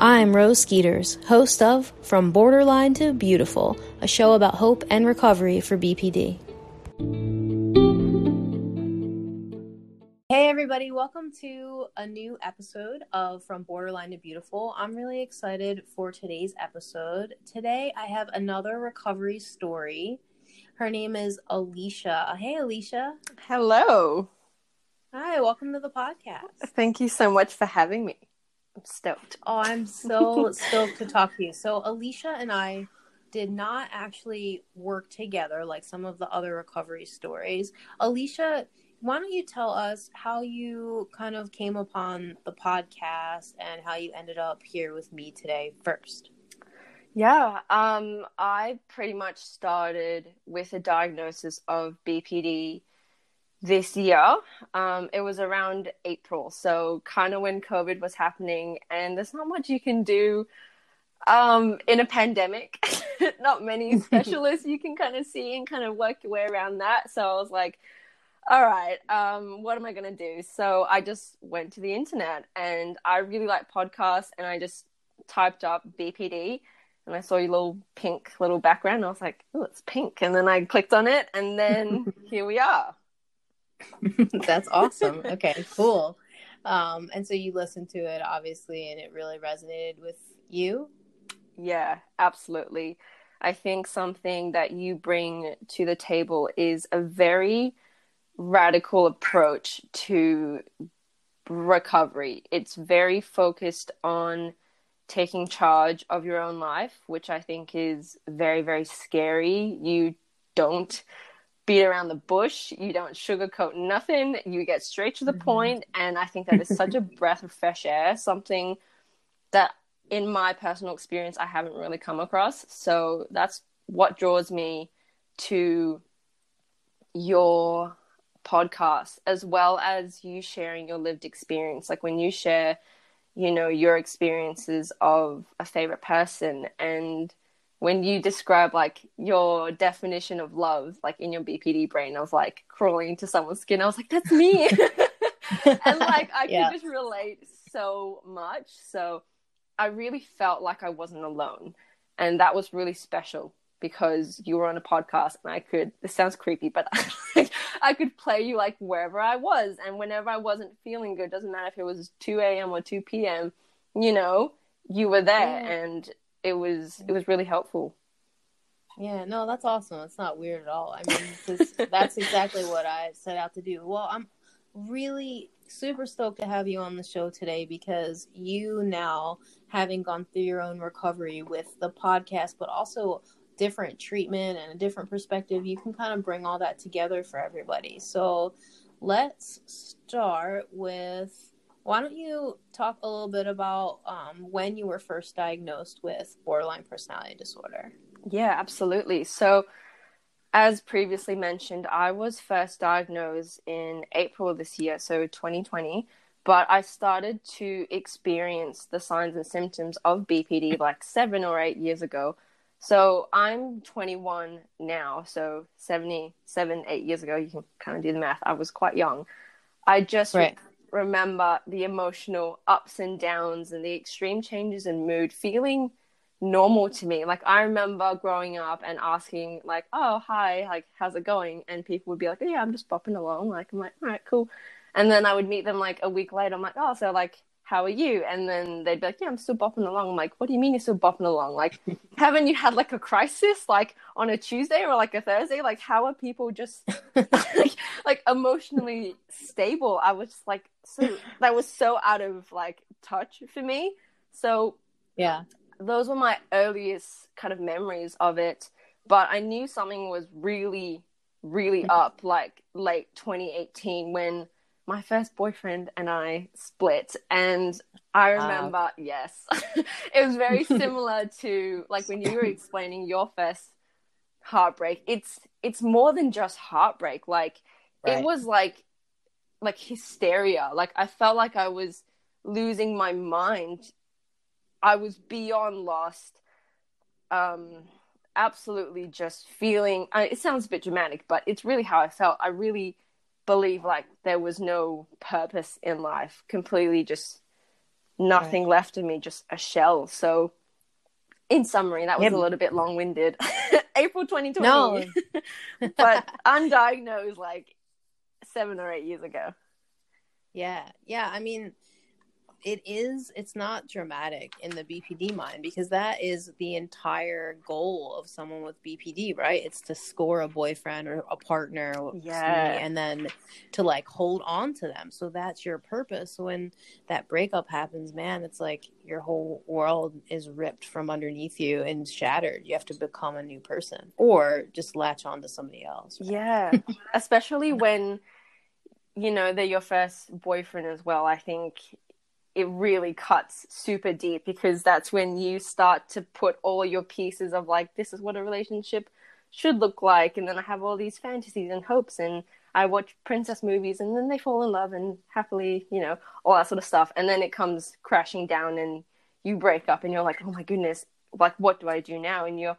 I'm Rose Skeeters, host of From Borderline to Beautiful, a show about hope and recovery for BPD. Hey, everybody, welcome to a new episode of From Borderline to Beautiful. I'm really excited for today's episode. Today, I have another recovery story. Her name is Alicia. Hey, Alicia. Hello. Hi, welcome to the podcast. Thank you so much for having me. I'm stoked. Oh, I'm so stoked to talk to you. So, Alicia and I did not actually work together like some of the other recovery stories. Alicia, why don't you tell us how you kind of came upon the podcast and how you ended up here with me today first? Yeah, um, I pretty much started with a diagnosis of BPD this year. Um, it was around April, so kind of when COVID was happening, and there's not much you can do um, in a pandemic. not many specialists you can kind of see and kind of work your way around that. So I was like, all right, um, what am I going to do? So I just went to the internet and I really like podcasts and I just typed up BPD and I saw your little pink little background. I was like, oh, it's pink. And then I clicked on it and then here we are. That's awesome. Okay, cool. Um, and so you listened to it obviously, and it really resonated with you. Yeah, absolutely. I think something that you bring to the table is a very radical approach to recovery. It's very focused on taking charge of your own life, which I think is very, very scary. You don't beat around the bush. You don't sugarcoat nothing. You get straight to the mm-hmm. point, And I think that is such a breath of fresh air, something that in my personal experience I haven't really come across. So that's what draws me to your podcast as well as you sharing your lived experience like when you share you know your experiences of a favorite person and when you describe like your definition of love, like in your BPD brain, I was like crawling into someone's skin. I was like, that's me. and like I yeah. could just relate so much. So I really felt like I wasn't alone. And that was really special because you were on a podcast and I could this sounds creepy, but I could play you like wherever I was and whenever I wasn't feeling good, doesn't matter if it was two AM or two PM, you know, you were there yeah. and it was it was really helpful. Yeah, no, that's awesome. It's not weird at all. I mean, that's exactly what I set out to do. Well, I'm really super stoked to have you on the show today because you now having gone through your own recovery with the podcast, but also different treatment and a different perspective, you can kind of bring all that together for everybody. So let's start with why don't you talk a little bit about um, when you were first diagnosed with borderline personality disorder? Yeah, absolutely. So, as previously mentioned, I was first diagnosed in April of this year, so 2020. But I started to experience the signs and symptoms of BPD like seven or eight years ago. So I'm 21 now. So 77, eight years ago, you can kind of do the math. I was quite young. I just right remember the emotional ups and downs and the extreme changes in mood feeling normal to me. Like I remember growing up and asking like, "Oh, hi, like how's it going?" and people would be like, oh, "Yeah, I'm just bopping along." Like I'm like, "All right, cool." And then I would meet them like a week later. I'm like, "Oh, so like how are you? And then they'd be like, yeah, I'm still bopping along. I'm like, what do you mean you're still bopping along? Like, haven't you had like a crisis like on a Tuesday or like a Thursday? Like, how are people just like, like emotionally stable? I was like, so that was so out of like touch for me. So, yeah, those were my earliest kind of memories of it. But I knew something was really, really mm-hmm. up like late 2018 when my first boyfriend and I split, and I remember, wow. yes, it was very similar to like when you were explaining your first heartbreak. It's it's more than just heartbreak. Like right. it was like like hysteria. Like I felt like I was losing my mind. I was beyond lost. Um, absolutely just feeling. I, it sounds a bit dramatic, but it's really how I felt. I really believe like there was no purpose in life completely just nothing right. left of me, just a shell. So, in summary, that was a little bit long winded. April 2020. No. but undiagnosed like seven or eight years ago. Yeah. Yeah. I mean, it is it's not dramatic in the BPD mind because that is the entire goal of someone with BPD, right? It's to score a boyfriend or a partner, yeah, and then to like hold on to them. So that's your purpose. When that breakup happens, man, it's like your whole world is ripped from underneath you and shattered. You have to become a new person or just latch on to somebody else. Right? Yeah, especially when you know they're your first boyfriend as well. I think it really cuts super deep because that's when you start to put all your pieces of like this is what a relationship should look like and then i have all these fantasies and hopes and i watch princess movies and then they fall in love and happily you know all that sort of stuff and then it comes crashing down and you break up and you're like oh my goodness like what do i do now? And you're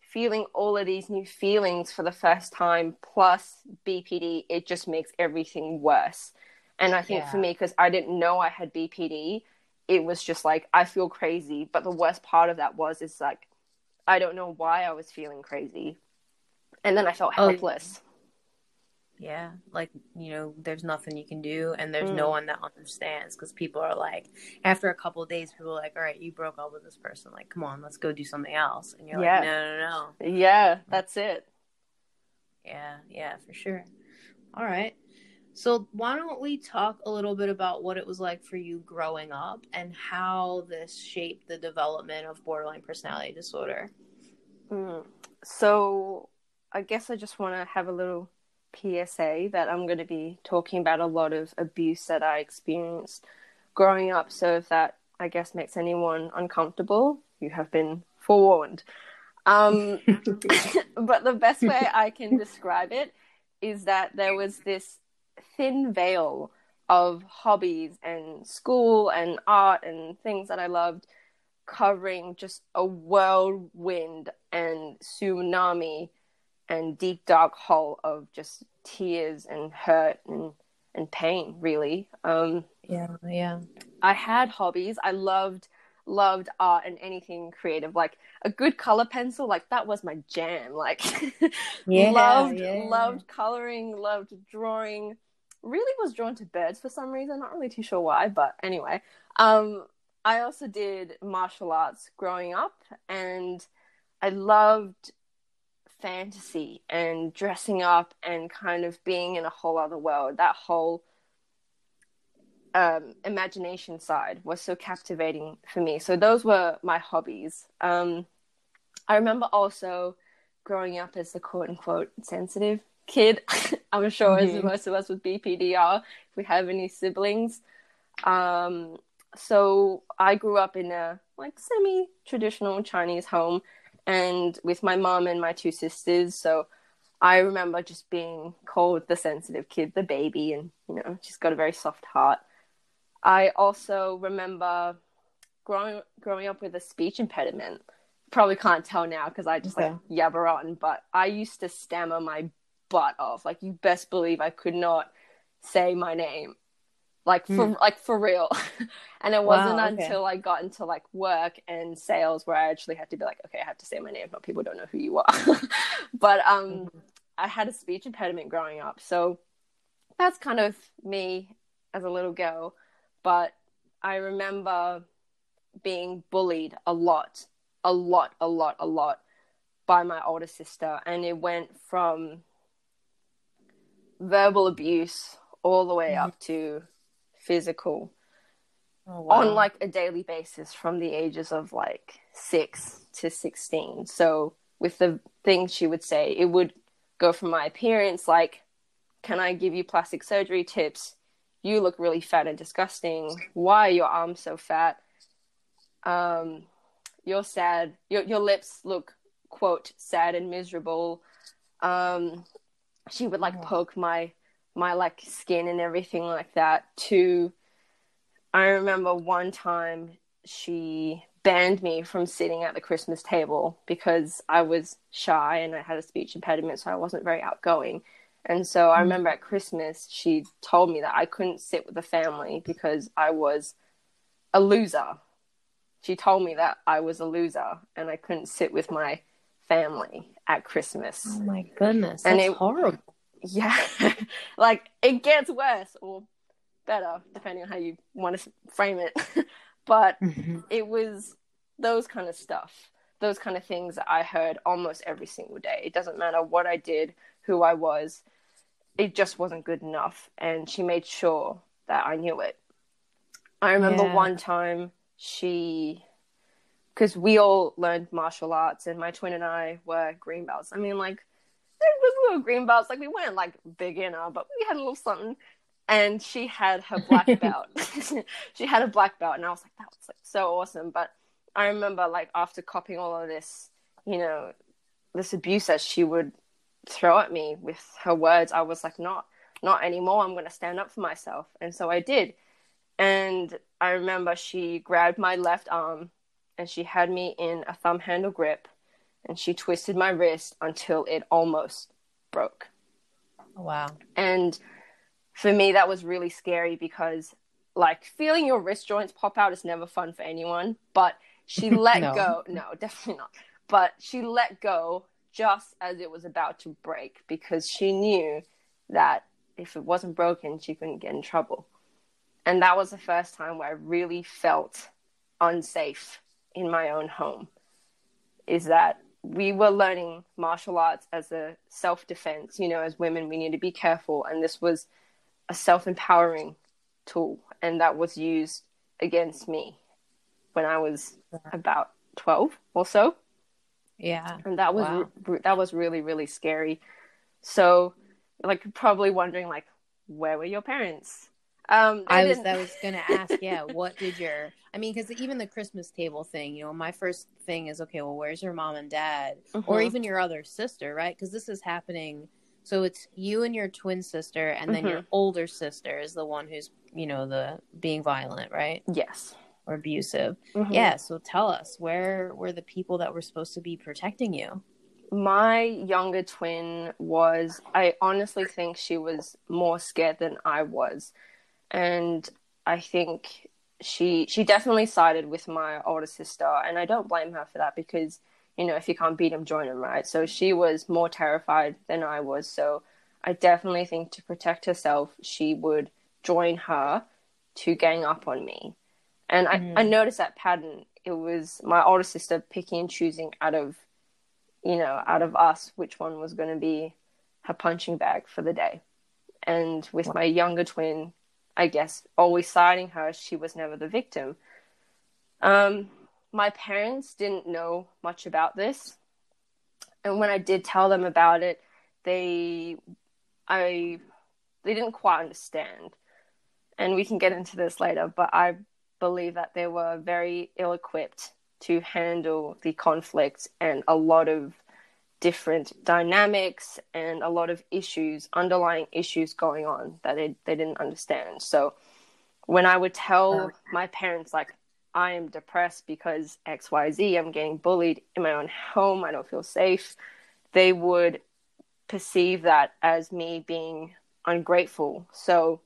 feeling all of these new feelings for the first time plus bpd it just makes everything worse and I think yeah. for me, because I didn't know I had BPD, it was just like, I feel crazy. But the worst part of that was, is like, I don't know why I was feeling crazy. And then I felt oh, helpless. Oh, yeah. Like, you know, there's nothing you can do. And there's mm. no one that understands because people are like, after a couple days, people are like, all right, you broke up with this person. Like, come on, let's go do something else. And you're yeah. like, no, no, no. Yeah, that's it. Yeah, yeah, for sure. All right. So, why don't we talk a little bit about what it was like for you growing up and how this shaped the development of borderline personality disorder? Mm. So, I guess I just want to have a little PSA that I'm going to be talking about a lot of abuse that I experienced growing up. So, if that I guess makes anyone uncomfortable, you have been forewarned. Um, but the best way I can describe it is that there was this thin veil of hobbies and school and art and things that I loved covering just a whirlwind and tsunami and deep dark hole of just tears and hurt and and pain really. Um yeah yeah. I had hobbies. I loved loved art and anything creative like a good color pencil like that was my jam like yeah, loved yeah. loved coloring loved drawing really was drawn to birds for some reason. Not really too sure why, but anyway. Um, I also did martial arts growing up, and I loved fantasy and dressing up and kind of being in a whole other world. That whole um, imagination side was so captivating for me. So those were my hobbies. Um, I remember also growing up as the quote unquote sensitive kid. I'm sure mm-hmm. as most of us with BPD are, if we have any siblings. Um, so I grew up in a like semi traditional Chinese home and with my mom and my two sisters. So I remember just being called the sensitive kid, the baby, and you know, she's got a very soft heart. I also remember growing growing up with a speech impediment. Probably can't tell now because I just okay. like yabber on, but I used to stammer my butt off. Like you best believe I could not say my name. Like for mm. like for real. and it wasn't wow, okay. until I got into like work and sales where I actually had to be like, okay, I have to say my name, but people don't know who you are. but um mm. I had a speech impediment growing up. So that's kind of me as a little girl. But I remember being bullied a lot, a lot, a lot, a lot by my older sister. And it went from verbal abuse all the way mm-hmm. up to physical oh, wow. on like a daily basis from the ages of like 6 to 16 so with the things she would say it would go from my appearance like can i give you plastic surgery tips? You look really fat and disgusting. Why are your arms so fat? Um you're sad. Your, your lips look quote sad and miserable. Um she would like poke my my like skin and everything like that to I remember one time she banned me from sitting at the Christmas table because I was shy and I had a speech impediment so I wasn't very outgoing. And so I mm. remember at Christmas she told me that I couldn't sit with the family because I was a loser. She told me that I was a loser and I couldn't sit with my family at Christmas. Oh my goodness, that's and it, horrible. Yeah, like it gets worse or better depending on how you want to frame it. but mm-hmm. it was those kind of stuff, those kind of things that I heard almost every single day. It doesn't matter what I did, who I was, it just wasn't good enough. And she made sure that I knew it. I remember yeah. one time she, because we all learned martial arts, and my twin and I were green belts. I mean, like, we were green belts. Like, we weren't like beginner, but we had a little something. And she had her black belt. she had a black belt, and I was like, that was like so awesome. But I remember, like, after copying all of this, you know, this abuse that she would throw at me with her words, I was like, not, not anymore. I'm going to stand up for myself. And so I did. And I remember she grabbed my left arm and she had me in a thumb handle grip and she twisted my wrist until it almost broke. Wow. And for me, that was really scary because, like, feeling your wrist joints pop out is never fun for anyone. But she let no. go. No, definitely not. But she let go just as it was about to break because she knew that if it wasn't broken, she couldn't get in trouble. And that was the first time where I really felt unsafe in my own home. Is that we were learning martial arts as a self defense. You know, as women, we need to be careful. And this was a self empowering tool. And that was used against me when I was about 12 or so. Yeah. And that was wow. re- that was really really scary. So like probably wondering like where were your parents? Um, I was I was gonna ask, yeah, what did your? I mean, because even the Christmas table thing, you know, my first thing is okay. Well, where's your mom and dad, mm-hmm. or even your other sister, right? Because this is happening. So it's you and your twin sister, and then mm-hmm. your older sister is the one who's, you know, the being violent, right? Yes. Or abusive. Mm-hmm. Yeah. So tell us, where were the people that were supposed to be protecting you? my younger twin was i honestly think she was more scared than i was and I think she she definitely sided with my older sister, and I don't blame her for that because you know if you can't beat him, join him, right? So she was more terrified than I was. So I definitely think to protect herself, she would join her to gang up on me, and mm. I I noticed that pattern. It was my older sister picking and choosing out of you know out of us which one was going to be her punching bag for the day, and with my younger twin I guess, always siding her, she was never the victim. Um, my parents didn't know much about this. And when I did tell them about it, they, I, they didn't quite understand. And we can get into this later, but I believe that they were very ill equipped to handle the conflict and a lot of different dynamics and a lot of issues, underlying issues going on that they, they didn't understand. So when I would tell oh, my parents, like, I am depressed because XYZ, I'm getting bullied in my own home, I don't feel safe, they would perceive that as me being ungrateful. So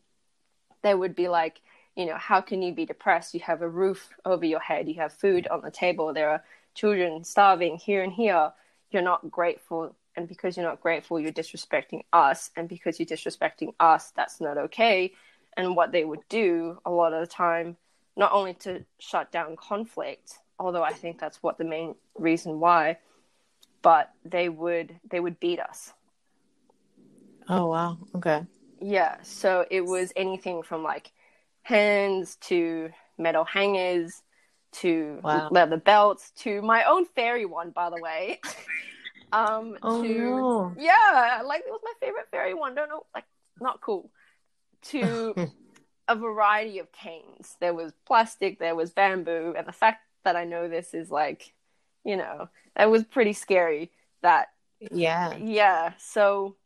they would be like, you know, how can you be depressed? You have a roof over your head, you have food on the table, there are children starving here and here you're not grateful and because you're not grateful you're disrespecting us and because you're disrespecting us that's not okay. And what they would do a lot of the time not only to shut down conflict although i think that's what the main reason why but they would they would beat us. Oh wow. Okay. Yeah. So it was anything from like hands to metal hangers to wow. leather belts to my own fairy one, by the way. um, oh, to no. yeah, like it was my favorite fairy one. Don't know, like not cool. To a variety of canes. There was plastic, there was bamboo, and the fact that I know this is like, you know, that was pretty scary. That yeah, yeah. So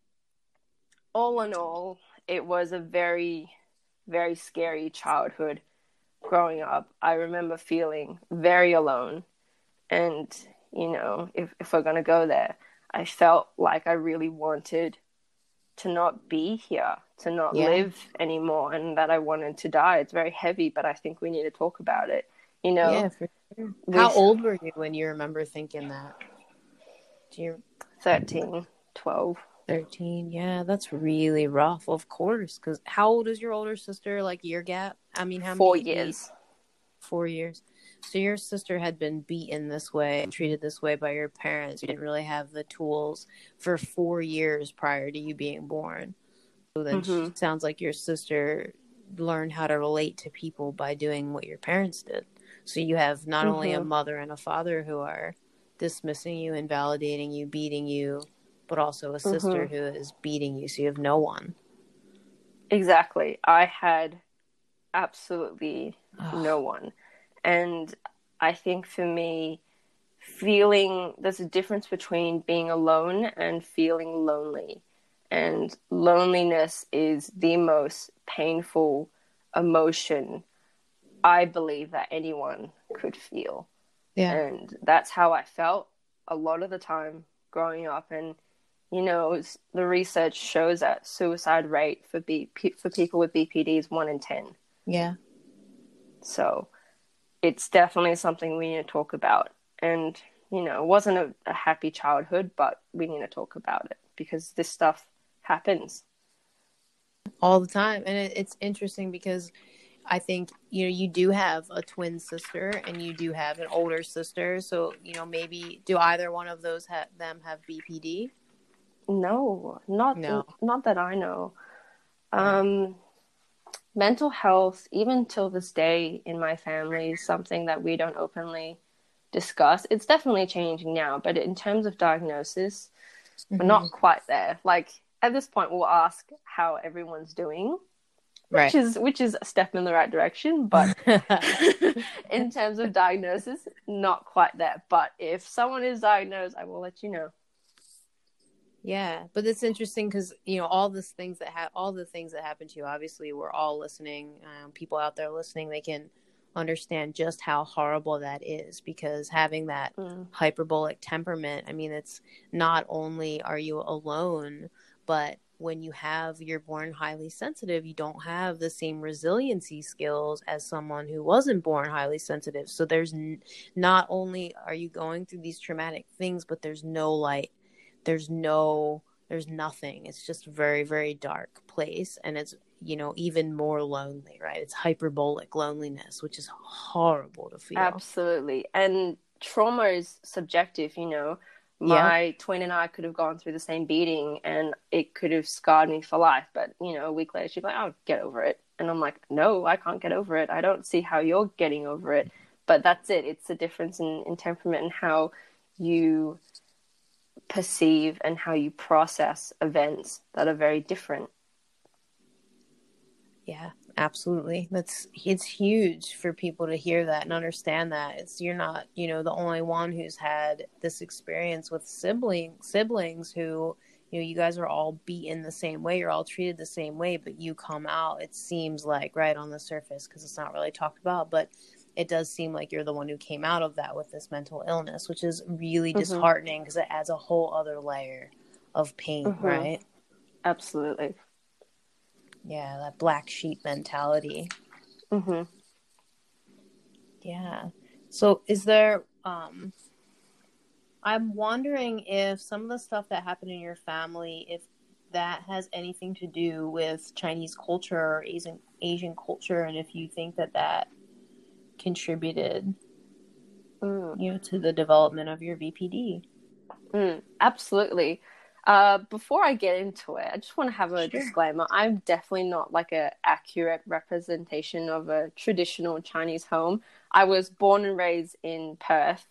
all in all, it was a very, very scary childhood growing up, I remember feeling very alone. And, you know, if, if we're going to go there, I felt like I really wanted to not be here, to not Yeah. live anymore, and that I wanted to die. It's very heavy, but I think we need to talk about it. You know, Yeah, for sure. we- How old were you when you remember thinking that? Do you 13, 12. 13? Yeah, that's really rough, of course. Because how old is your older sister? Like year gap? I mean, how four many years. Four years. So your sister had been beaten this way, treated this way by your parents. You didn't really have the tools for four years prior to you being born. So then Mhm. it sounds like your sister learned how to relate to people by doing what your parents did. So you have not only a Mhm. mother and a father who are dismissing you, invalidating you, beating you, but also a sister Mhm. who is beating you. So you have no one. Exactly. I had absolutely no one. And I think for me, feeling there's a difference between being alone and feeling lonely. And loneliness is the most painful emotion I believe that anyone could feel. Yeah. And that's how I felt a lot of the time growing up. And, you know, the research shows that suicide rate for, B- for people with BPD is 1 in 10. Yeah. So it's definitely something we need to talk about. And, you know, it wasn't a, a happy childhood, but we need to talk about it because this stuff happens. all the time and it, it's interesting because i think you know you do have a twin sister and you do have an older sister so you know maybe do either one of those ha- them have bpd No, not No. not that I know. Um, mental health, even till this day in my family, is something that we don't openly discuss. It's definitely changing now, but in terms of diagnosis, we're not quite there. Like at this point, we'll ask how everyone's doing, right which is which is a step in the right direction, but in terms of diagnosis, not quite there. But if someone is diagnosed, I will let you know. Yeah but it's interesting because you know all these things that have all the things that happen to you obviously we're all listening um, people out there listening they can understand just how horrible that is because having that Mm. hyperbolic temperament i mean it's not only are you alone but when you have you're born highly sensitive you don't have the same resiliency skills as someone who wasn't born highly sensitive so there's n- not only are you going through these traumatic things but there's no light there's no there's nothing it's just a very very dark place and it's you know even more lonely right it's hyperbolic loneliness which is horrible to feel Absolutely. And trauma is subjective, you know. Yeah. My twin and I could have gone through the same beating and it could have scarred me for life. But, you know, a week later, she'd be like, I'll get over it. And I'm like, no, I can't get over it. I don't see how you're getting over it. But that's it. It's a difference in, in temperament and how you perceive and how you process events that are very different. Yeah, absolutely. That's it's huge for people to hear that and understand that. It's you're not, you know, the only one who's had this experience with sibling siblings who, you know, you guys are all beaten the same way, you're all treated the same way, but you come out, it seems like right on the surface because it's not really talked about, but it does seem like you're the one who came out of that with this mental illness, which is really Mhm. disheartening because it adds a whole other layer of pain, Mhm. right? Absolutely. Yeah, that black sheep mentality. hmm Yeah. So is there um I'm wondering if some of the stuff that happened in your family if that has anything to do with Chinese culture or Asian Asian culture and if you think that that contributed Mm. you know to the development of your BPD. Mm, absolutely. Uh, before I get into it, I just want to have a Sure. disclaimer. I'm definitely not like a accurate representation of a traditional Chinese home. I was born and raised in Perth,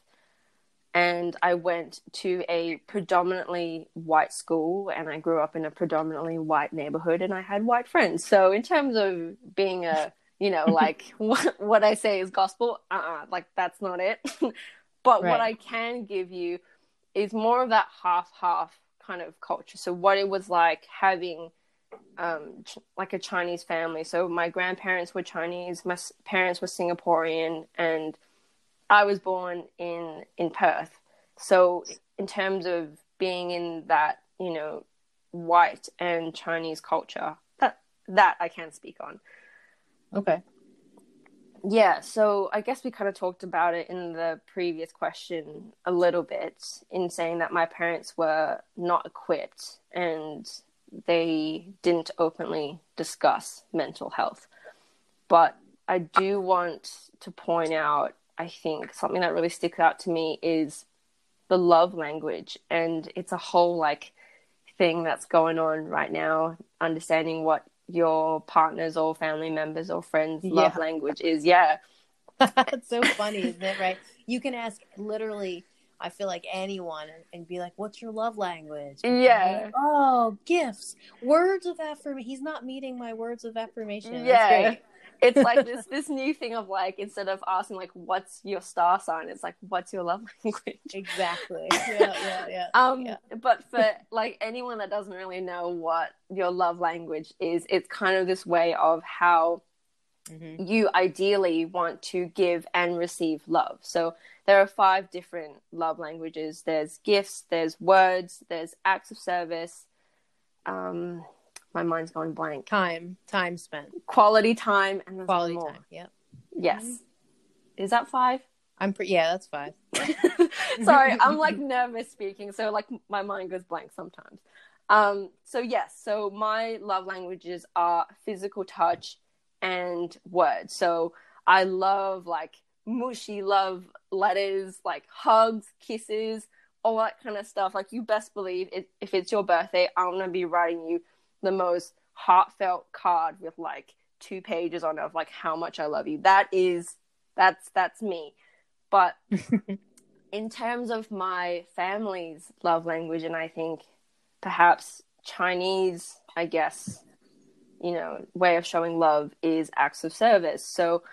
and I went to a predominantly white school, and I grew up in a predominantly white neighborhood, and I had white friends. So, in terms of being a, you know, like what, what I say is gospel, uh, uh like that's not it. but what I can give you is more of that half half kind of culture. So what it was like having um ch- like a Chinese family. So my grandparents were Chinese, my s- parents were Singaporean and I was born in in Perth. So in terms of being in that, you know, white and Chinese culture. That that I can speak on. Okay. Yeah, so I guess we kind of talked about it in the previous question a little bit in saying that my parents were not equipped and they didn't openly discuss mental health. But I do want to point out, I think something that really sticks out to me is the love language. And it's a whole like thing that's going on right now, understanding what your partners or family members or friends' yeah. love language is. Yeah. That's so funny, isn't it? Right? You can ask literally, I feel like anyone and be like, What's your love language? Yeah. Like, oh, gifts, words of affirmation. He's not meeting my words of affirmation. Yeah it's like this this new thing of like instead of asking like what's your star sign it's like what's your love language? Exactly. Yeah yeah yeah. Um yeah. but for like anyone that doesn't really know what your love language is it's kind of this way of how mm-hmm. you ideally want to give and receive love. So there are five different love languages. There's gifts there's words there's acts of service um my mind's going blank. Time, time spent, quality time, and quality time. Yep. Yes. Mm-hmm. Is that five? I'm pretty. Yeah, that's five. Sorry, I'm like nervous speaking, so like my mind goes blank sometimes. Um. So yes. So my love languages are physical touch and words. So I love like mushy love letters, like hugs, kisses, all that kind of stuff. Like you best believe it, if it's your birthday, I'm gonna be writing you the most heartfelt card with like two pages on it of like how much I love you. That is that's that's me. But in terms of my family's love language and I think perhaps Chinese, I guess, you know, way of showing love is acts of service. So,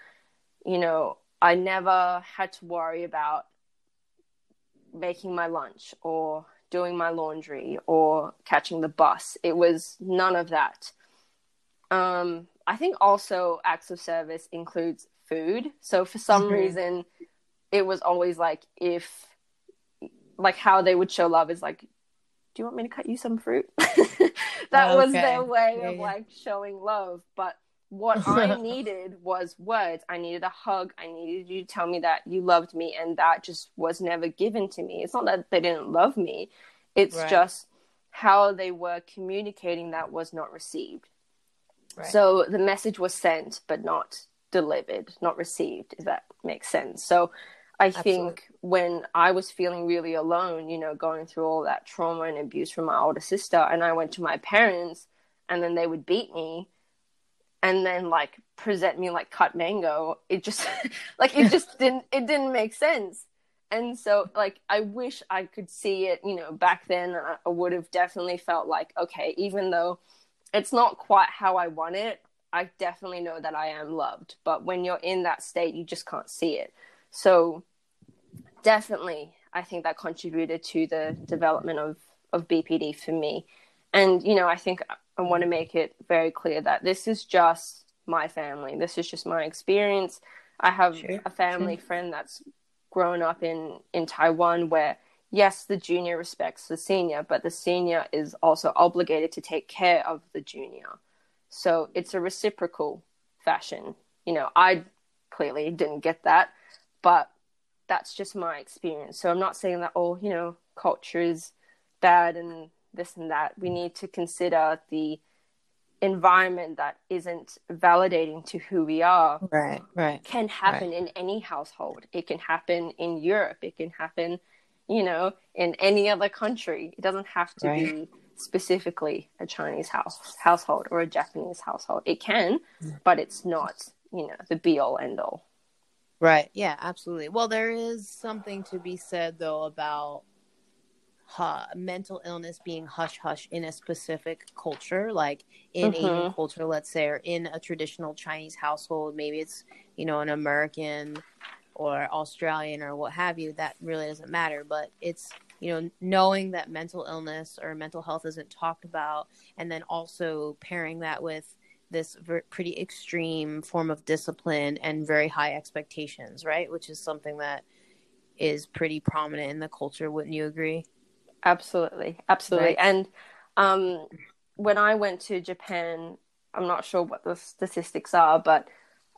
you know, I never had to worry about making my lunch or doing my laundry or catching the bus. It was none of that. Um, I think also acts of service includes food. So for some mm-hmm. reason, it was always like if, like how they would show love is like, do you want me to cut you some fruit? that okay. was their way yeah, of yeah. like showing love. But what I needed was words. I needed a hug. I needed you to tell me that you loved me, and that just was never given to me. It's not that they didn't love me, it's right. just how they were communicating that was not received. Right. So the message was sent, but not delivered, not received, if that makes sense. So I Absolutely. think when I was feeling really alone, you know, going through all that trauma and abuse from my older sister, and I went to my parents, and then they would beat me and then like present me like cut mango. It just like it just didn't it didn't make sense. And so like i wish i could see it you know back then. I, I would have definitely felt like okay even though it's not quite how i want it i definitely know that i am loved. But when you're in that state you just can't see it. So definitely i think that contributed to the development of of bpd for me. And you know i think I want to make it very clear that this is just my family. This is just my experience. I have sure, a family sure. friend that's grown up in in Taiwan where yes, the junior respects the senior, but the senior is also obligated to take care of the junior. So it's a reciprocal fashion. You know, I clearly didn't get that, but that's just my experience. So I'm not saying that all, you know, culture is bad and this and that. We need to consider the environment that isn't validating to who we are. Right, right. Can happen right. in any household. It can happen in Europe. It can happen, you know, in any other country. It doesn't have to right. be specifically a Chinese house household or a Japanese household. It can, mm. but it's not, you know, the be all end all. Right. Yeah, absolutely. Well, there is something to be said though about mental illness being hush hush in a specific culture, like in mm-hmm. Asian culture, let's say, or in a traditional Chinese household. Maybe it's, you know, an American or Australian or what have you. That really doesn't matter. But it's, you know, knowing that mental illness or mental health isn't talked about, and then also pairing that with this ver- pretty extreme form of discipline and very high expectations, right? Which is something that is pretty prominent in the culture. Wouldn't you agree? Absolutely, absolutely. Right. And Um, when I went to Japan, I'm not sure what the statistics are, but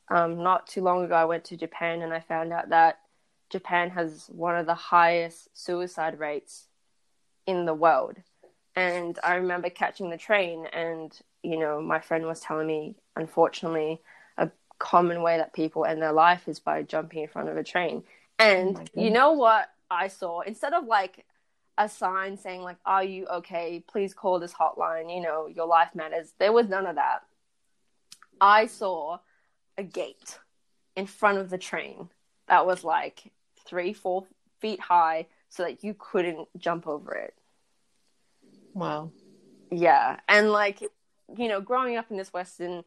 um, not too long ago, I went to Japan and I found out that Japan has one of the highest suicide rates in the world. And I remember catching the train, and you know, my friend was telling me, unfortunately, a common way that people end their life is by jumping in front of a train. And oh you know what I saw? Instead of like a sign saying like, "Are you okay? Please call this hotline. You know, your life matters." There was none of that. I saw a gate in front of the train that was like three, four feet high, so that you couldn't jump over it. Wow. Yeah, and like you know, growing up in this Western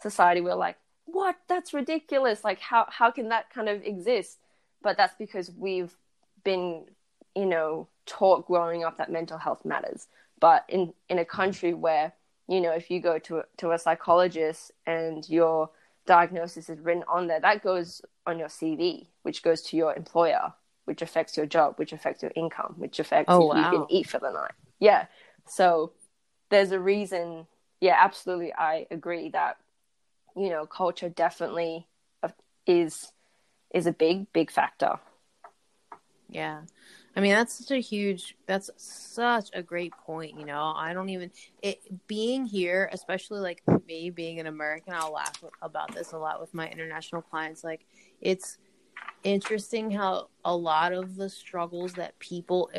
society, we're like, what? That's ridiculous. Like, how how can that kind of exist? But that's because we've been, you know, taught growing up that mental health matters. But in in a country where you know, if you go to a, to a psychologist and your diagnosis is written on there, that goes on your CV, which goes to your employer, which affects your job, which affects your income, which affects oh, if wow. you can eat for the night. Yeah. So there's a reason yeah, absolutely. I agree that you know culture definitely is is a big big factor. Yeah. I mean that's such a huge that's such a great point, you know. I don't even it being here, especially like me being an American, I'll laugh about this a lot with my international clients like it's interesting how a lot of the struggles that people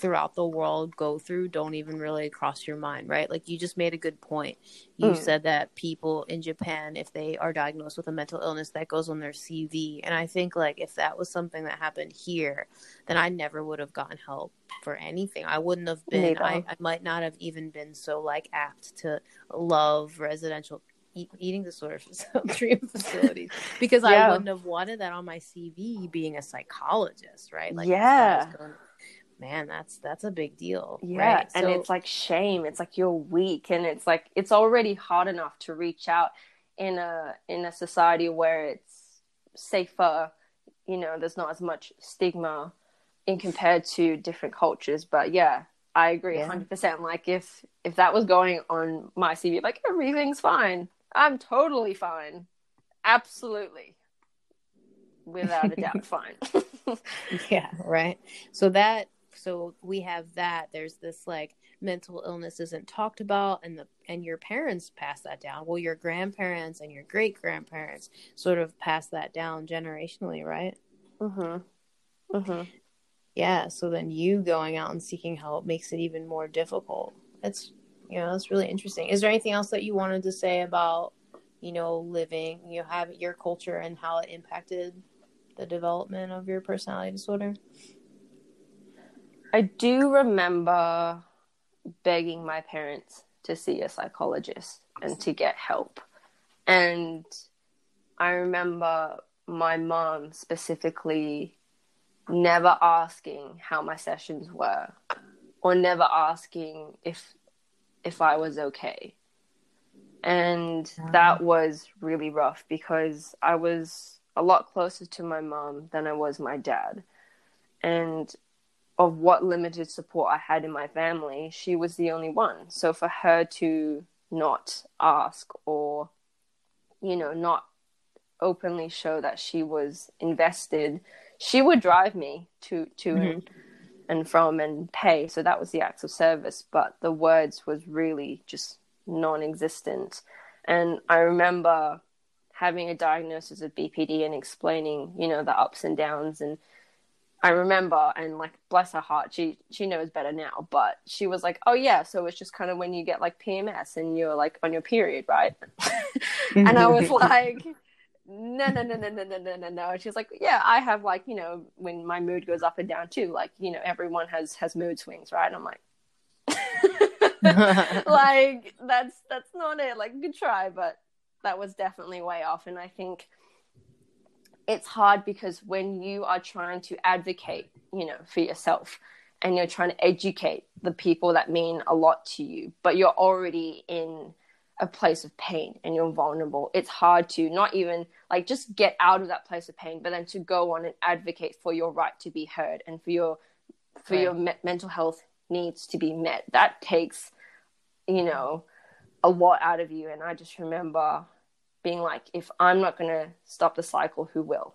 throughout the world go through don't even really cross your mind, right? Like you just made a good point. You mm. said that people in Japan, if they are diagnosed with a mental illness, that goes on their CV. And I think like if that was something that happened here, then I never would have gotten help for anything. I wouldn't have been. I, I might not have even been so like apt to love residential eating disorder treatment facilities because yeah. I wouldn't have wanted that on my CV being a psychologist, right? Like, yeah. Man, that's that's a big deal. Yeah, right? and so, it's like shame. It's like you're weak, and it's like it's already hard enough to reach out in a in a society where it's safer. You know, there's not as much stigma in compared to different cultures. But yeah, I agree, hundred yeah. percent. Like if if that was going on my CV, like everything's fine. I'm totally fine. Absolutely. Without a doubt, fine. yeah, right. So that so we have that. There's this like mental illness isn't talked about and the and your parents pass that down. Well, your grandparents and your great grandparents sort of pass that down generationally, right? Mhm. Mhm. Yeah, so then you going out and seeking help makes it even more difficult. That's you know that's really interesting is there anything else that you wanted to say about you know living you know have your culture and how it impacted the development of your personality disorder i do remember begging my parents to see a psychologist and to get help and i remember my mom specifically never asking how my sessions were or never asking if if I was okay. And that was really rough because I was a lot closer to my mom than I was my dad. And of what limited support I had in my family, she was the only one. So for her to not ask or, you know, not openly show that she was invested, she would drive me to to mm-hmm and from and pay. So that was the acts of service, but the words was really just non existent. And I remember having a diagnosis of BPD and explaining, you know, the ups and downs and I remember and like bless her heart, she she knows better now, but she was like, "Oh yeah, so it's just kind of when you get like PMS and you're like on your period, right?" and I was like, no, no, no, no, no, no, no, no, no. And she's like, yeah, I have like, you know, when my mood goes up and down too, like, you know, everyone has, has mood swings, right? And I'm like, like, that's, that's not it. Like, good try, but that was definitely way off. And I think it's hard because when you are trying to advocate, you know, for yourself and you're trying to educate the people that mean a lot to you, but you're already in a place of pain and you're vulnerable, it's hard to not even like just get out of that place of pain, but then to go on and advocate for your right to be heard and for your for right. your me- mental health needs to be met. That takes you know, a lot out of you. And I just remember being like, if I'm not going to stop the cycle, who will?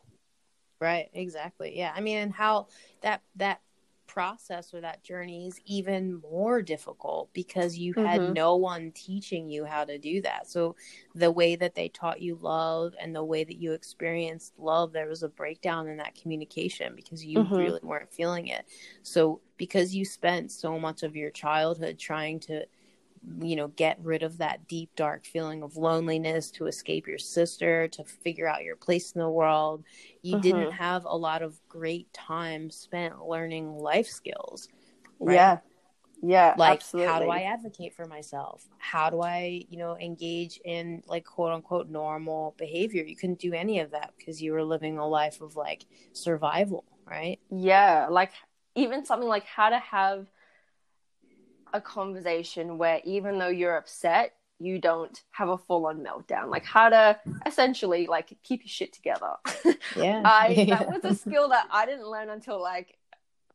Right, exactly. Yeah. I mean, and how that that process or that journey is even more difficult because you had mm-hmm. no one teaching you how to do that. So the way that they taught you love and the way that you experienced love, there was a breakdown in that communication because you mm-hmm. really weren't feeling it. So because you spent so much of your childhood trying to you know get rid of that deep dark feeling of loneliness to escape your sister to figure out your place in the world you didn't mm-hmm. have a lot of great time spent learning life skills right? yeah yeah like absolutely. how do i advocate for myself how do i you know engage in like quote unquote normal behavior you couldn't do any of that because you were living a life of like survival right yeah like even something like how to have a conversation where even though you're upset, you don't have a full on meltdown. Like how to essentially like keep your shit together. Yeah. I that was a skill that I didn't learn until like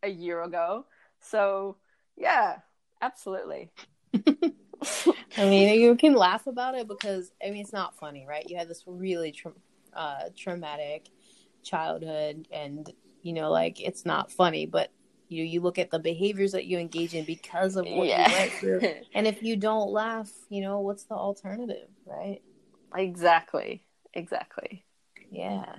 a year ago. So yeah, absolutely. I mean, you can laugh about it because I mean it's not funny, right? You had this really tra- uh, traumatic childhood, and you know, like it's not funny, but you you look at the behaviors that you engage in because of what yeah. you went through. And if you don't laugh you know what's the alternative right? Exactly. Exactly. Yeah.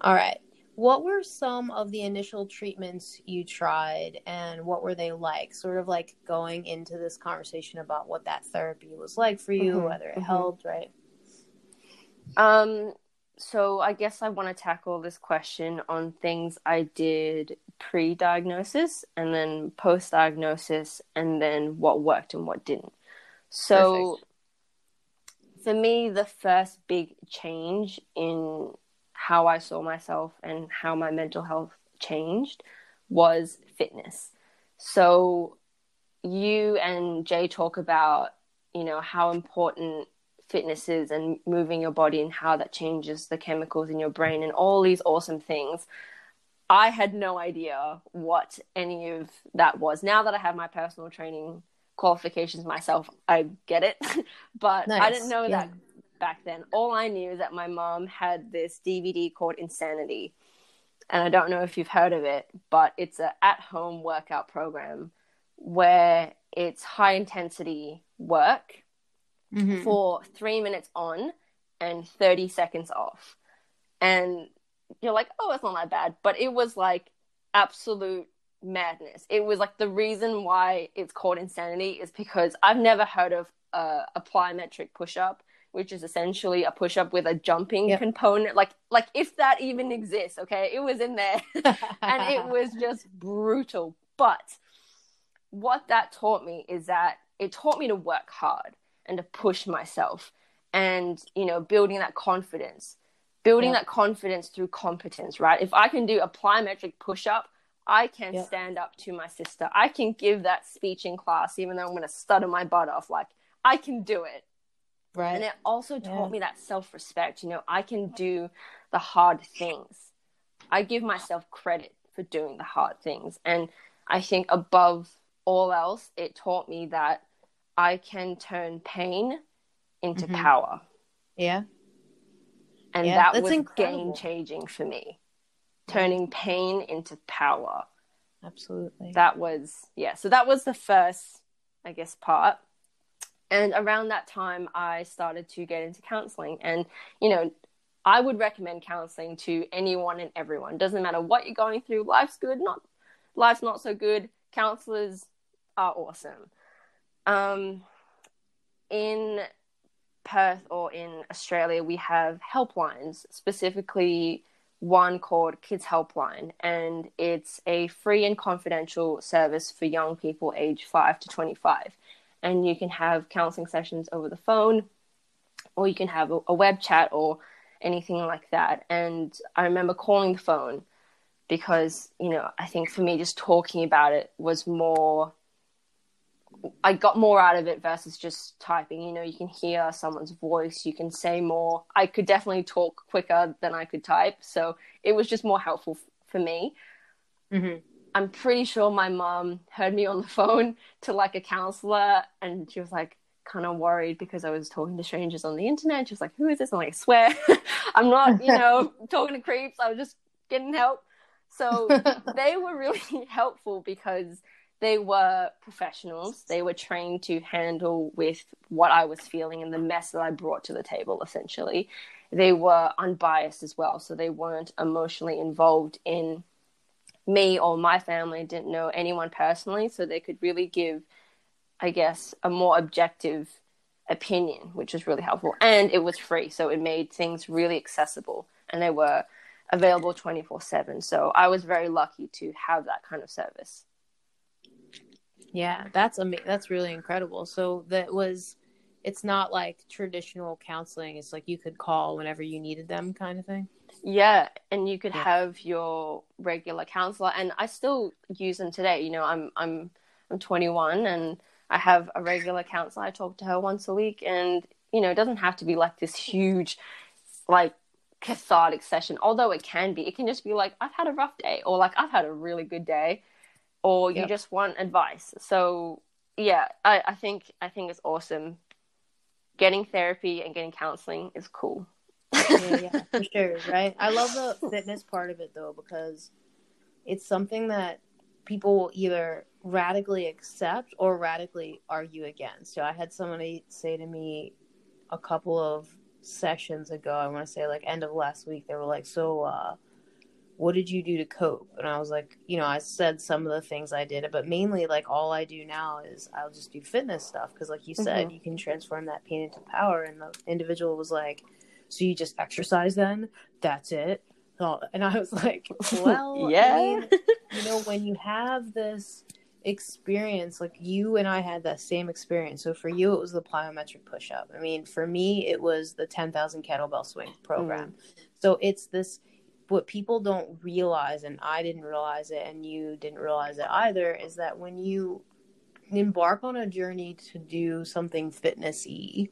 All right. What were some of the initial treatments you tried and what were they like? Sort of like going into this conversation about what that therapy was like for you mm-hmm. whether it mm-hmm. helped right? Um so I guess I want to tackle this question on things I did pre-diagnosis and then post-diagnosis and then what worked and what didn't. So Perfect. for me the first big change in how I saw myself and how my mental health changed was fitness. So you and Jay talk about, you know, how important fitness is and moving your body and how that changes the chemicals in your brain and all these awesome things. I had no idea what any of that was. Now that I have my personal training qualifications myself, I get it. but nice. I didn't know yeah. that back then. All I knew is that my mom had this DVD called Insanity. And I don't know if you've heard of it, but it's a at-home workout program where it's high intensity work mm-hmm. for three minutes on and 30 seconds off. And you're like, oh, it's not that bad. But it was like absolute madness. It was like the reason why it's called insanity is because I've never heard of uh, a plyometric push up, which is essentially a push up with a jumping yep. component. Like, like if that even exists, okay, it was in there, and it was just brutal. But what that taught me is that it taught me to work hard and to push myself and you know building that confidence building that confidence through competence right if i can do a plyometric push-up i can stand up to my sister i can give that speech in class even though i'm going to stutter my butt off like i can do it right and it also taught yeah. me that self-respect you know i can do the hard things i give myself credit for doing the hard things and i think above all else it taught me that I can turn pain into mm-hmm. power. Yeah. And yeah, that was game changing for me. Turning pain into power. Absolutely. That was, yeah. So that was the first, I guess, part. And around that time, I started to get into counseling. And, you know, I would recommend counseling to anyone and everyone. Doesn't matter what you're going through. Life's good, not life's not so good. Counselors are awesome. Um, in Perth or in Australia, we have helplines, specifically one called Kids Helpline, and it's a free and confidential service for young people aged 5 to 25. And you can have counseling sessions over the phone, or you can have a, a web chat or anything like that. And I remember calling the phone because, you know, I think for me, just talking about it was more I got more out of it versus just typing. You know, you can hear someone's voice, you can say more. I could definitely talk quicker than I could type, so it was just more helpful f- for me. Mm-hmm. I'm pretty sure my mom heard me on the phone to like a counselor, and she was like, kind of worried because I was talking to strangers on the internet. She was like, "Who is this?" I'm like, I "Swear, I'm not, you know, talking to creeps. I was just getting help." So they were really helpful because they were professionals. They were trained to handle with what I was feeling and the mess that I brought to the table. Essentially, they were unbiased as well, so they weren't emotionally involved in me or my family. Didn't know anyone personally, so they could really give I guess, a more objective opinion, which was really helpful. And it was free, so it made things really accessible and they were available 24 7. So I was very lucky to have that kind of service. Yeah, that's ama- that's really incredible. So that was it's not like traditional counseling. It's like you could call whenever you needed them kind of thing. Yeah, and you could yeah. have your regular counselor and I still use them today. You know, I'm I'm I'm 21 and I have a regular counselor. I talk to her once a week, and you know, it doesn't have to be like this huge, like cathartic session. Although it can be, it can just be like, I've had a rough day, or like I've had a really good day, or you yep. just want advice. So yeah, I, I think I think it's awesome. Getting therapy and getting counseling is cool. yeah, yeah, for sure, right? I love the fitness part of it though because it's something that people will either radically accept or radically argue against. So I had somebody say to me a couple of sessions ago, I want to say like end of last week, they were like, So, uh, what did you do to cope? And I was like, you know, I said some of the things I did, but mainly like all I do now is I'll just do fitness stuff because, like you said, mm-hmm. you can transform that pain into power. And the individual was like, So you just exercise then? That's it. And I was like, Well, yeah. I mean, you know, when you have this experience like you and I had that same experience. So for you it was the plyometric push up. I mean, for me it was the 10,000 kettlebell swing program. Mm. So it's this what people don't realize and I didn't realize it and you didn't realize it either is that when you embark on a journey to do something fitnessy,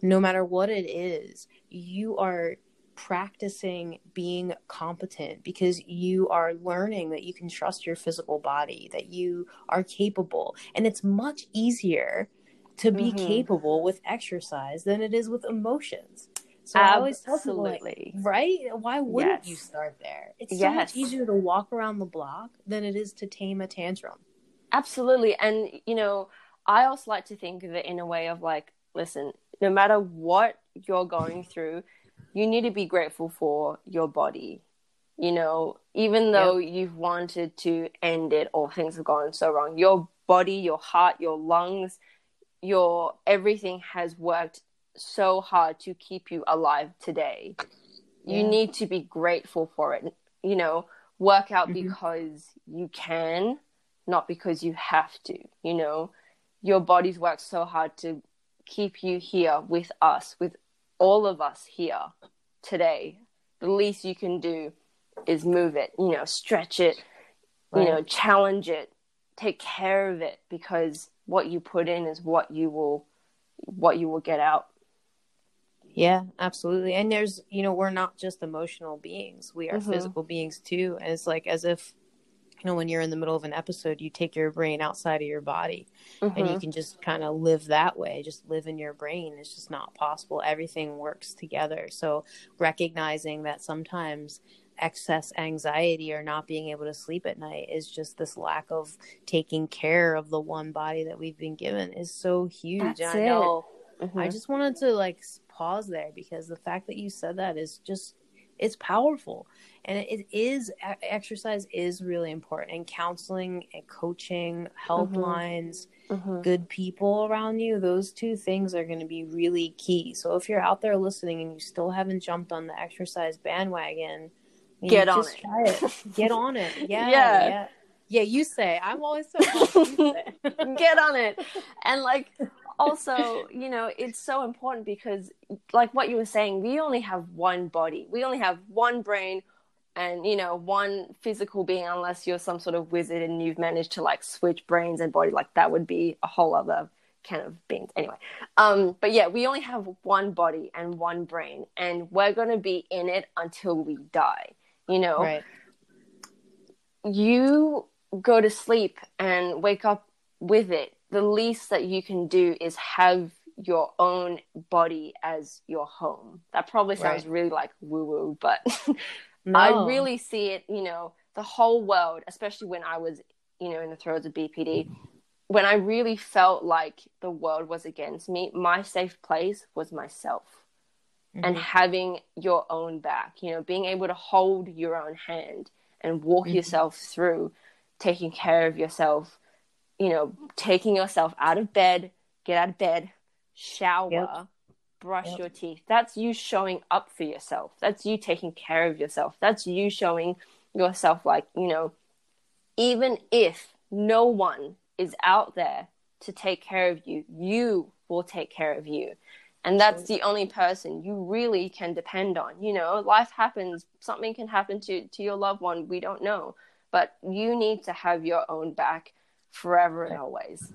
no matter what it is, you are practicing being competent because you are learning that you can trust your physical body, that you are capable. And it's much easier to be mm-hmm. capable with exercise than it is with emotions. So Absolutely. I always tell people, like, right? Why wouldn't yes. you start there? It's so yes. much easier to walk around the block than it is to tame a tantrum. Absolutely. And, you know, I also like to think of it in a way of like, listen, no matter what you're going through, you need to be grateful for your body. You know, even though yep. you've wanted to end it or things have gone so wrong, your body, your heart, your lungs, your everything has worked so hard to keep you alive today. Yeah. You need to be grateful for it. You know, work out mm-hmm. because you can, not because you have to. You know, your body's worked so hard to keep you here with us, with all of us here today, the least you can do is move it, you know, stretch it, right. you know, challenge it, take care of it because what you put in is what you will what you will get out. Yeah, absolutely. And there's, you know, we're not just emotional beings. We are mm-hmm. physical beings too. And it's like as if you know when you're in the middle of an episode you take your brain outside of your body mm-hmm. and you mm-hmm. can just kind of live that way just live in your brain it's just not possible everything works together so recognizing that sometimes excess anxiety or not being able to sleep at night is just this lack of taking care of the one body that we've been given is so huge That's I know mm-hmm. I just wanted to like pause there because the fact that you said that is just it's powerful. And it is exercise is really important. And counseling and coaching helplines mm-hmm. mm-hmm. good people around you those two things are going to be really key. So if you're out there listening and you still haven't jumped on the exercise bandwagon get on it. it. get on it. Yeah, yeah. yeah. Yeah you say. I'm always so get on it. And like also, you know, it's so important because, like what you were saying, we only have one body, we only have one brain, and you know, one physical being. Unless you're some sort of wizard and you've managed to like switch brains and body, like that would be a whole other kind of beings. Anyway, um, but yeah, we only have one body and one brain, and we're gonna be in it until we die. You know, right. you go to sleep and wake up with it the least that you can do is have your own body as your home. That probably sounds Right. really like woo woo, but No. I really see it, you know, the whole world, especially when I was, you know, in the throes of BPD, when I really felt like the world was against me, my safe place was myself. And Mhm. having your own back, you know, being able to hold your own hand and walk Mhm. yourself through taking care of yourself, you know, taking yourself out of bed, get out of bed, shower, Yep. brush Yep. your teeth. That's you showing up for yourself. That's you taking care of yourself. That's you showing yourself, like, you know, even if no one is out there to take care of you, you will take care of you. And that's the only person you really can depend on. You know, life happens, something can happen to, to your loved one, we don't know. But you need to have your own back forever and always.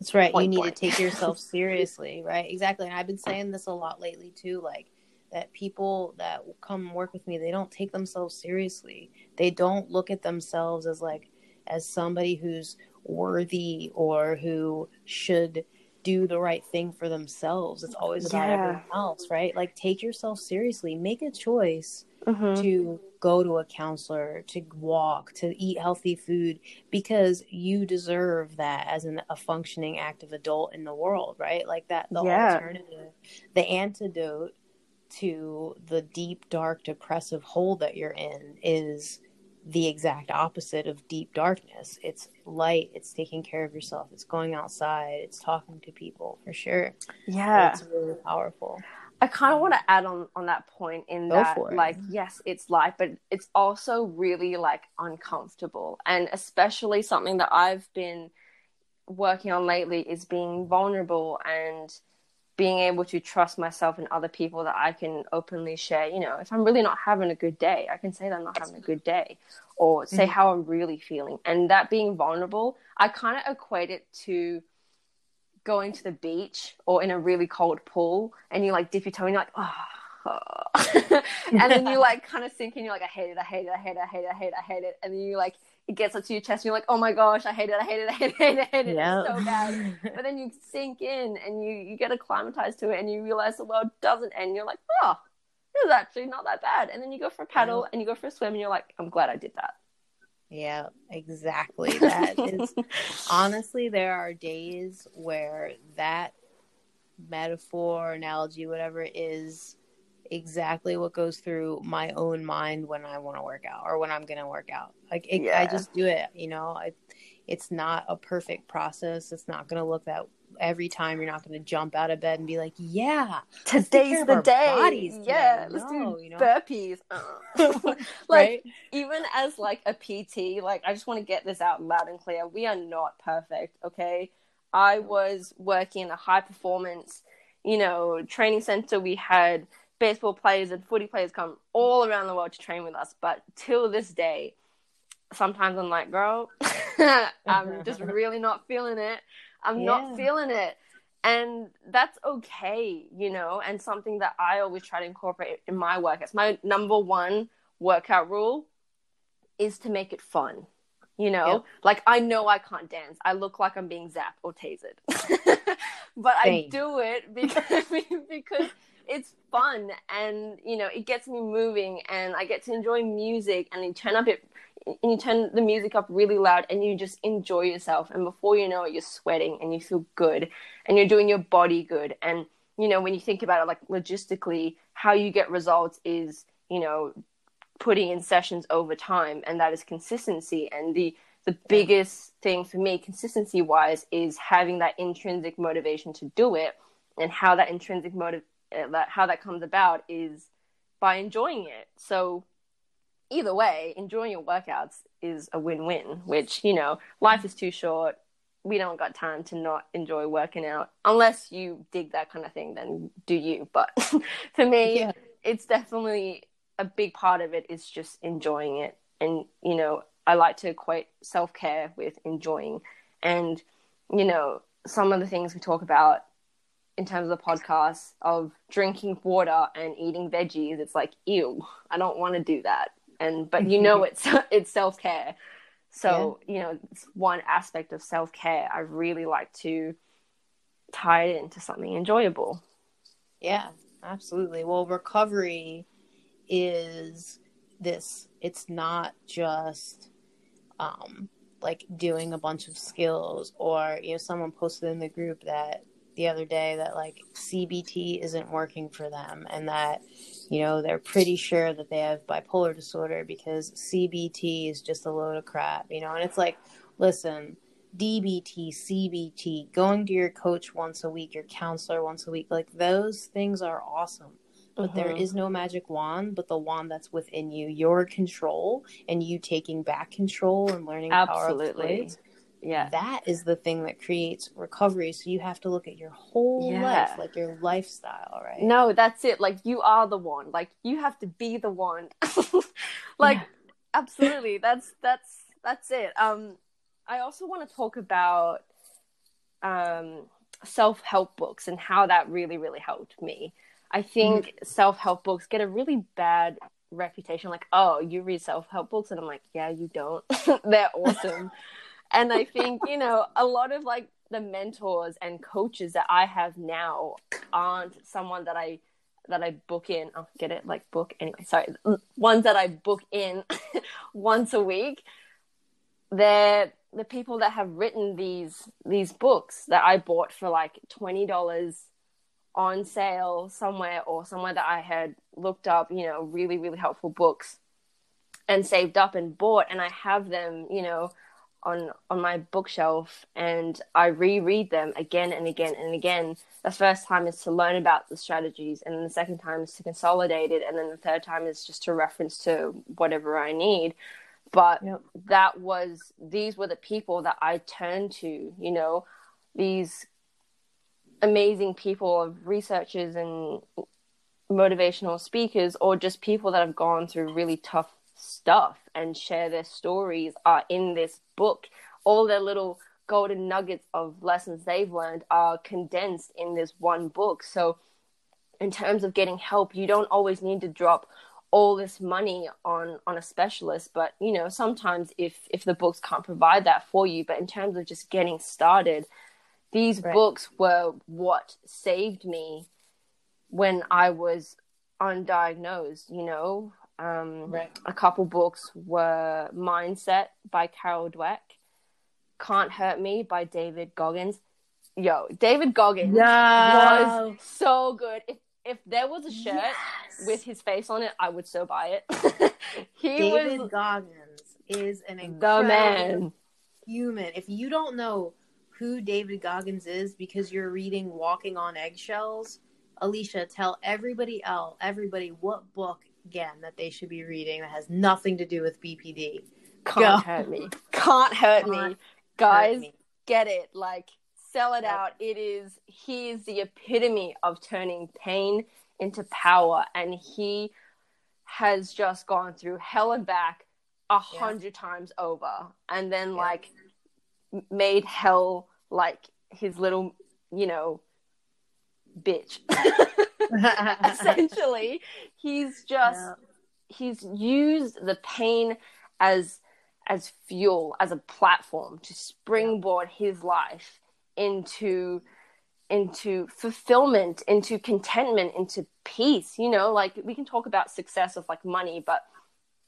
That's right. Point you need blank. to take yourself seriously, right? Exactly. And I've been saying this a lot lately too, like that people that come work with me, they don't take themselves seriously. They don't look at themselves as like as somebody who's worthy or who should do the right thing for themselves. It's always about Yeah. everyone else, right? Like take yourself seriously. Make a choice Mm-hmm. to go to a counselor, to walk, to eat healthy food, because you deserve that as an, a functioning active adult in the world, right? Like that, the Yeah. alternative, the antidote to the deep, dark, depressive hole that you're in is the exact opposite of deep darkness. It's light, it's taking care of yourself, it's going outside, it's talking to people for sure. Yeah. It's really powerful. I kind of want to add on on that point in Go that, like, yes, it's light, but it's also really like uncomfortable, and especially something that I've been working on lately is being vulnerable and being able to trust myself and other people that I can openly share. You know, if I'm really not having a good day, I can say that I'm not having a good day, or say Mhm. how I'm really feeling, and that being vulnerable, I kind of equate it to going to the beach or in a really cold pool and you like dip your toe and you're like, oh. and then you like kind of sink in, you're like, I hate it, I hate it, I hate it, I hate it, I hate it, I hate it. And then you like, it gets up to your chest and you're like, oh my gosh, I hate it, I hate it, I hate it, I hate it, I hate it. Yeah. It's so bad. But then you sink in and you, you get acclimatized to it and you realize the world doesn't end. You're like, oh, this is actually not that bad. And then you go for a paddle and you go for a swim and you're like, I'm glad I did that. Yeah, exactly. That is honestly, there are days where that metaphor, analogy, whatever is exactly what goes through my own mind when I want to work out or when I'm going to work out. Like, it, I just do it, you know, I, it's not a perfect process. It's not going to look that every time. You're not going to jump out of bed and be like, yeah, Let's take care Today's the day. bodies yeah, let's No, do you know? burpees. Uh. like right? even as like a PT, like I just want to get this out loud and clear. We are not perfect, okay? I was working in a high performance, you know, training center. We had baseball players and footy players come all around the world to train with us. But till this day, sometimes I'm like, girl, I'm just really not feeling it. I'm Yeah. not feeling it. And that's okay, you know, and something that I always try to incorporate in my workouts. My number one workout rule is to make it fun. You know, Yep. like I know I can't dance. I look like I'm being zapped or tasered. but I do it because because it's fun and you know, it gets me moving and I get to enjoy music and turn up it and you turn the music up really loud and you just enjoy yourself. And before you know it you're sweating and you feel good and you're doing your body good. And you know when you think about it like logistically how you get results is you know putting in sessions over time. And that is consistency. And the the biggest thing for me consistency wise is having that intrinsic motivation to do it. And how that intrinsic motive uh, that how that comes about is by enjoying it. So either way enjoying your workouts is a win-win which you know life is too short. We don't got time to not enjoy working out. Unless you dig that kind of thing then do you. But for me Yeah. it's definitely a big part of it is just enjoying it. And you know i like to equate self-care with enjoying. And you know some of the things we talk about in terms of the podcast of drinking water and eating veggies it's like ew i don't want to do that and but you know it's it's self-care so you know it's one aspect of self-care i really like to tie it into something enjoyable. Yeah, absolutely. Well, recovery is this. It's not just um like doing a bunch of skills or you know someone posted in the group that the other day that like CBT isn't working for them and that you know they're pretty sure that they have bipolar disorder because CBT is just a load of crap you know? And it's like listen DBT CBT going to your coach once a week your counselor once a week like those things are awesome. But mm-hmm. there is no magic wand but the wand that's within you your control and you taking back control and learning absolutely yeah that is the thing that creates recovery so you have to look at your whole yeah. life like your lifestyle right no that's it like you are the one like you have to be the one like yeah. absolutely that's that's that's it um i also want to talk about um self-help books and how that really really helped me I think mm-hmm. self help books get a really bad reputation. Like, oh, you read self help books, and I'm like, yeah, you don't. They're awesome. and I think you know a lot of like the mentors and coaches that I have now aren't someone that I that I book in. Oh, get it like book anyway. Sorry, ones that I book in once a week. They're the people that have written these these books that I bought for like twenty dollars on sale somewhere or somewhere that I had looked up, you know, really, really helpful books and saved up and bought and I have them, you know, on on my bookshelf and I reread them again and again and again. The first time is to learn about the strategies and then the second time is to consolidate it and then the third time is just to reference to whatever I need. But yep. that was these were the people that I turned to, you know, these amazing people of researchers and motivational speakers or just people that have gone through really tough stuff and share their stories are in this book all their little golden nuggets of lessons they've learned are condensed in this one book so in terms of getting help you don't always need to drop all this money on on a specialist but you know sometimes if if the books can't provide that for you but in terms of just getting started these right. books were what saved me when I was undiagnosed, you know. Um, right. A couple books were Mindset by Carol Dweck, Can't Hurt Me by David Goggins. Yo, David Goggins was so good. If if there was a shirt yes. with his face on it, I would so buy it. he David was Goggins is an incredible the man. human. If you don't know who David Goggins is because you're reading Walking on Eggshells, Alicia, tell everybody else, everybody what book again that they should be reading that has nothing to do with BPD. Can't Go. hurt me. Can't hurt Can't me. Guys, hurt me. get it. Like, sell it yep. out. It is, he is the epitome of turning pain into power. And he has just gone through hell and back a hundred times over. And then, like, made hell like his little, you know, bitch. Essentially, he's just yeah. he's used the pain as as fuel, as a platform to springboard his life into into fulfillment, into contentment, into peace. You know, like we can talk about success of like money, but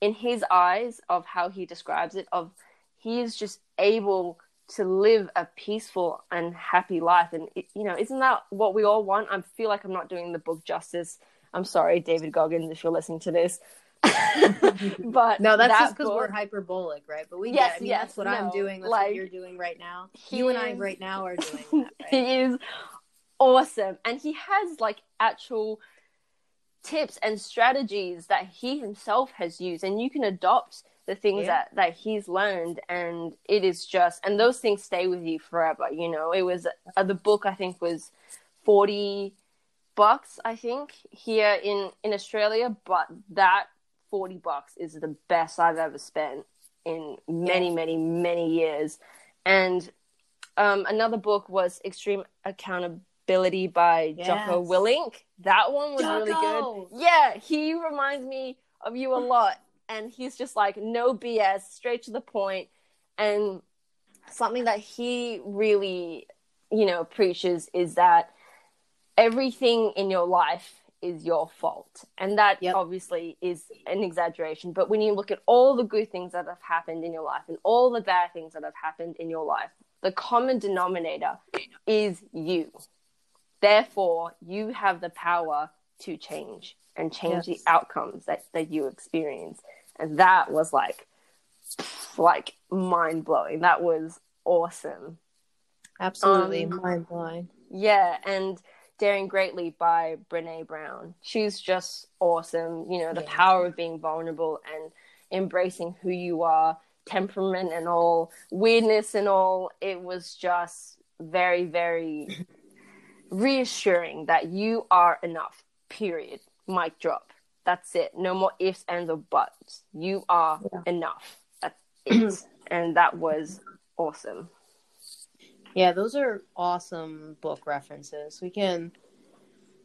in his eyes of how he describes it, of he is just able to live a peaceful and happy life. And, you know, isn't that what we all want? I feel like I'm not doing the book justice. I'm sorry, David Goggins, if you're listening to this. but no, that's that just because we're hyperbolic, right? But we yes, get, I mean, yes, that's what no, I'm doing. That's like, what you're doing right now. You and I right now are doing that. Right? he is awesome, and he has like actual tips and strategies that he himself has used, and you can adopt the things yeah. that that he's learned and it is just and those things stay with you forever you know it was uh, the book i think was 40 bucks i think here in in australia but that 40 bucks is the best i've ever spent in many yeah. many many years and um, another book was extreme accountability by yes. jocko willink that one was Jocko! really good yeah he reminds me of you a lot and he's just like no BS, straight to the point, and something that he really you know, preaches is that everything in your life is your fault. And that Yep. obviously is an exaggeration. But when you look at all the good things that have happened in your life and all the bad things that have happened in your life, the common denominator is you. Therefore, you have the power to change and change Yes. the outcomes that, that you experience. And that was like, like mind blowing. That was awesome. Absolutely Um, mind blowing. Yeah, and Daring Greatly by Brene Brown. She's just awesome. You know, the Yeah. power of being vulnerable and embracing who you are, temperament and all, weirdness and all. It was just very, very reassuring that you are enough. Period. Mic drop. That's it. No more ifs, ands, or buts. You are Yeah. enough. That's it. and that was awesome. Yeah, those are awesome book references. We can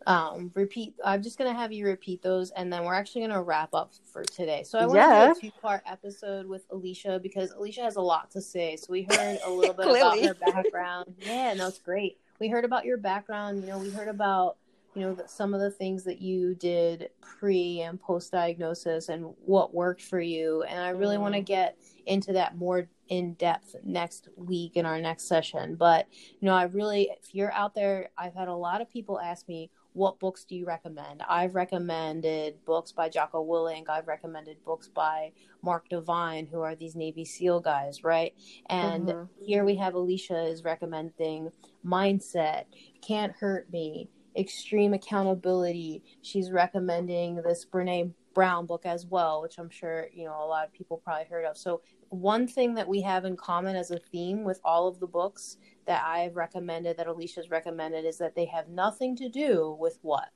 um repeat I'm just gonna have you repeat those and then we're actually gonna wrap up for today. So I want Yeah. to do a two part episode with Alicia because Alicia has a lot to say. So we heard a little bit about her background. Yeah, no, it's great. We heard about your background, you know, we heard about you know some of the things that you did pre and post diagnosis and what worked for you. And i really want to Mm. get into that more in depth next week in our next session. But you know i really if you're out there i've had a lot of people ask me what books do you recommend? I've recommended books by jocko willink. I've recommended books by mark divine who are these navy seal guys right? And Mhm. here we have alicia is recommending mindset can't hurt me extreme accountability she's recommending this brene brown book as well which i'm sure you know a lot of people probably heard of so one thing that we have in common as a theme with all of the books that i've recommended that alicia's recommended is that they have nothing to do with what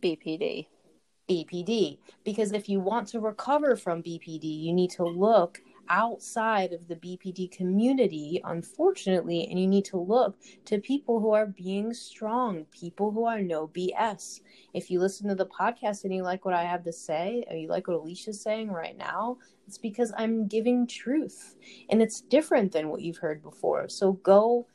BPD. BPD. Because if you want to recover from BPD, you need to look outside of the BPD community, unfortunately, and you need to look to people who are being strong, people who are no BS. If you listen to the podcast and you like what I have to say, or you like what Alicia's saying right now, it's because I'm giving truth. And it's different than what you've heard before. So go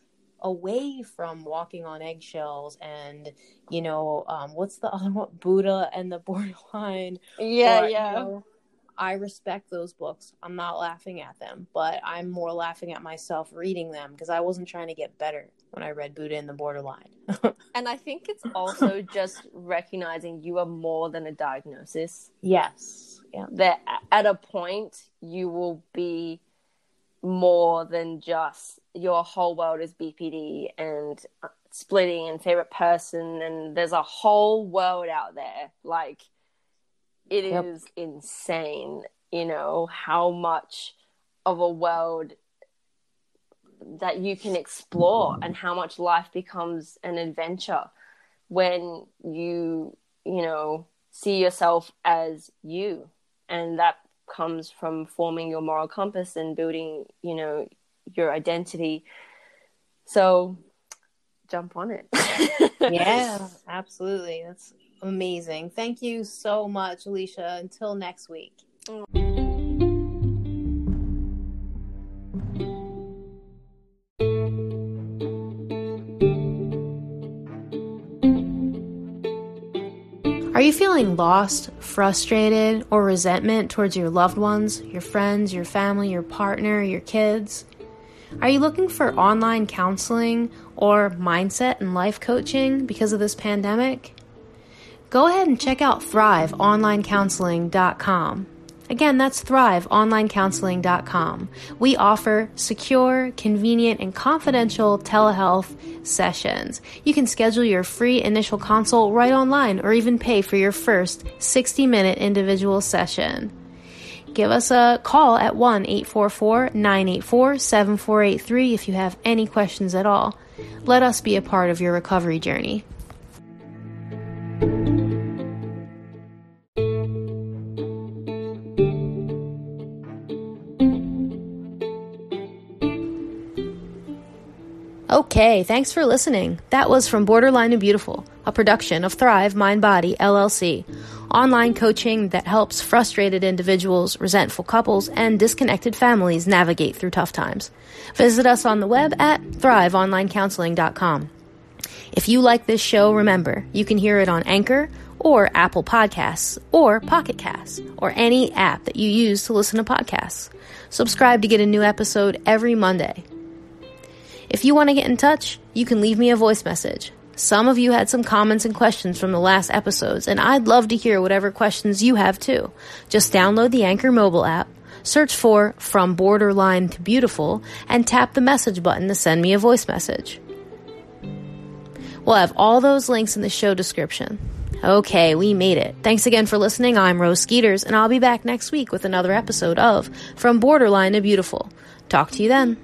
away from walking on eggshells and you know um what's the other one buddha and the borderline Yeah, or, you yeah. know, i respect those books i'm not laughing at them but i'm more laughing at myself reading them because i wasn't trying to get better when i read buddha in the borderline And I think it's also just recognizing you are more than a diagnosis. yes yeah That at a point you will be more than just your whole world is BPD and uh, splitting and favorite person, and there's a whole world out there. Like it is Yep. insane, you know, how much of a world that you can explore and how much life becomes an adventure when you you know see yourself as you. And that comes from forming your moral compass and building you know your identity. So jump on it. Yeah absolutely. That's amazing thank you so much alicia until next week Are you feeling lost, frustrated, or resentment towards your loved ones, your friends, your family, your partner, your kids? Are you looking for online counseling or mindset and life coaching because of this pandemic? Go ahead and check out thriveonlinecounseling.com. Again, that's thriveonlinecounseling.com. We offer secure, convenient, and confidential telehealth sessions. You can schedule your free initial consult right online or even pay for your first 60 minute individual session. Give us a call at 1 844 984 7483 if you have any questions at all. Let us be a part of your recovery journey. Okay, thanks for listening. That was from Borderline and Beautiful, a production of Thrive Mind Body LLC. online coaching that helps frustrated individuals, resentful couples, and disconnected families navigate through tough times. Visit us on the web at thriveonlinecounseling.com. If you like this show, remember, you can hear it on Anchor or Apple Podcasts or Pocket Casts or any app that you use to listen to podcasts. Subscribe to get a new episode every Monday. If you want to get in touch, you can leave me a voice message. Some of you had some comments and questions from the last episodes, and I'd love to hear whatever questions you have too. Just download the Anchor mobile app, search for From Borderline to Beautiful, and tap the message button to send me a voice message. We'll have all those links in the show description. Okay, we made it. Thanks again for listening. I'm Rose Skeeters, and I'll be back next week with another episode of From Borderline to Beautiful. Talk to you then.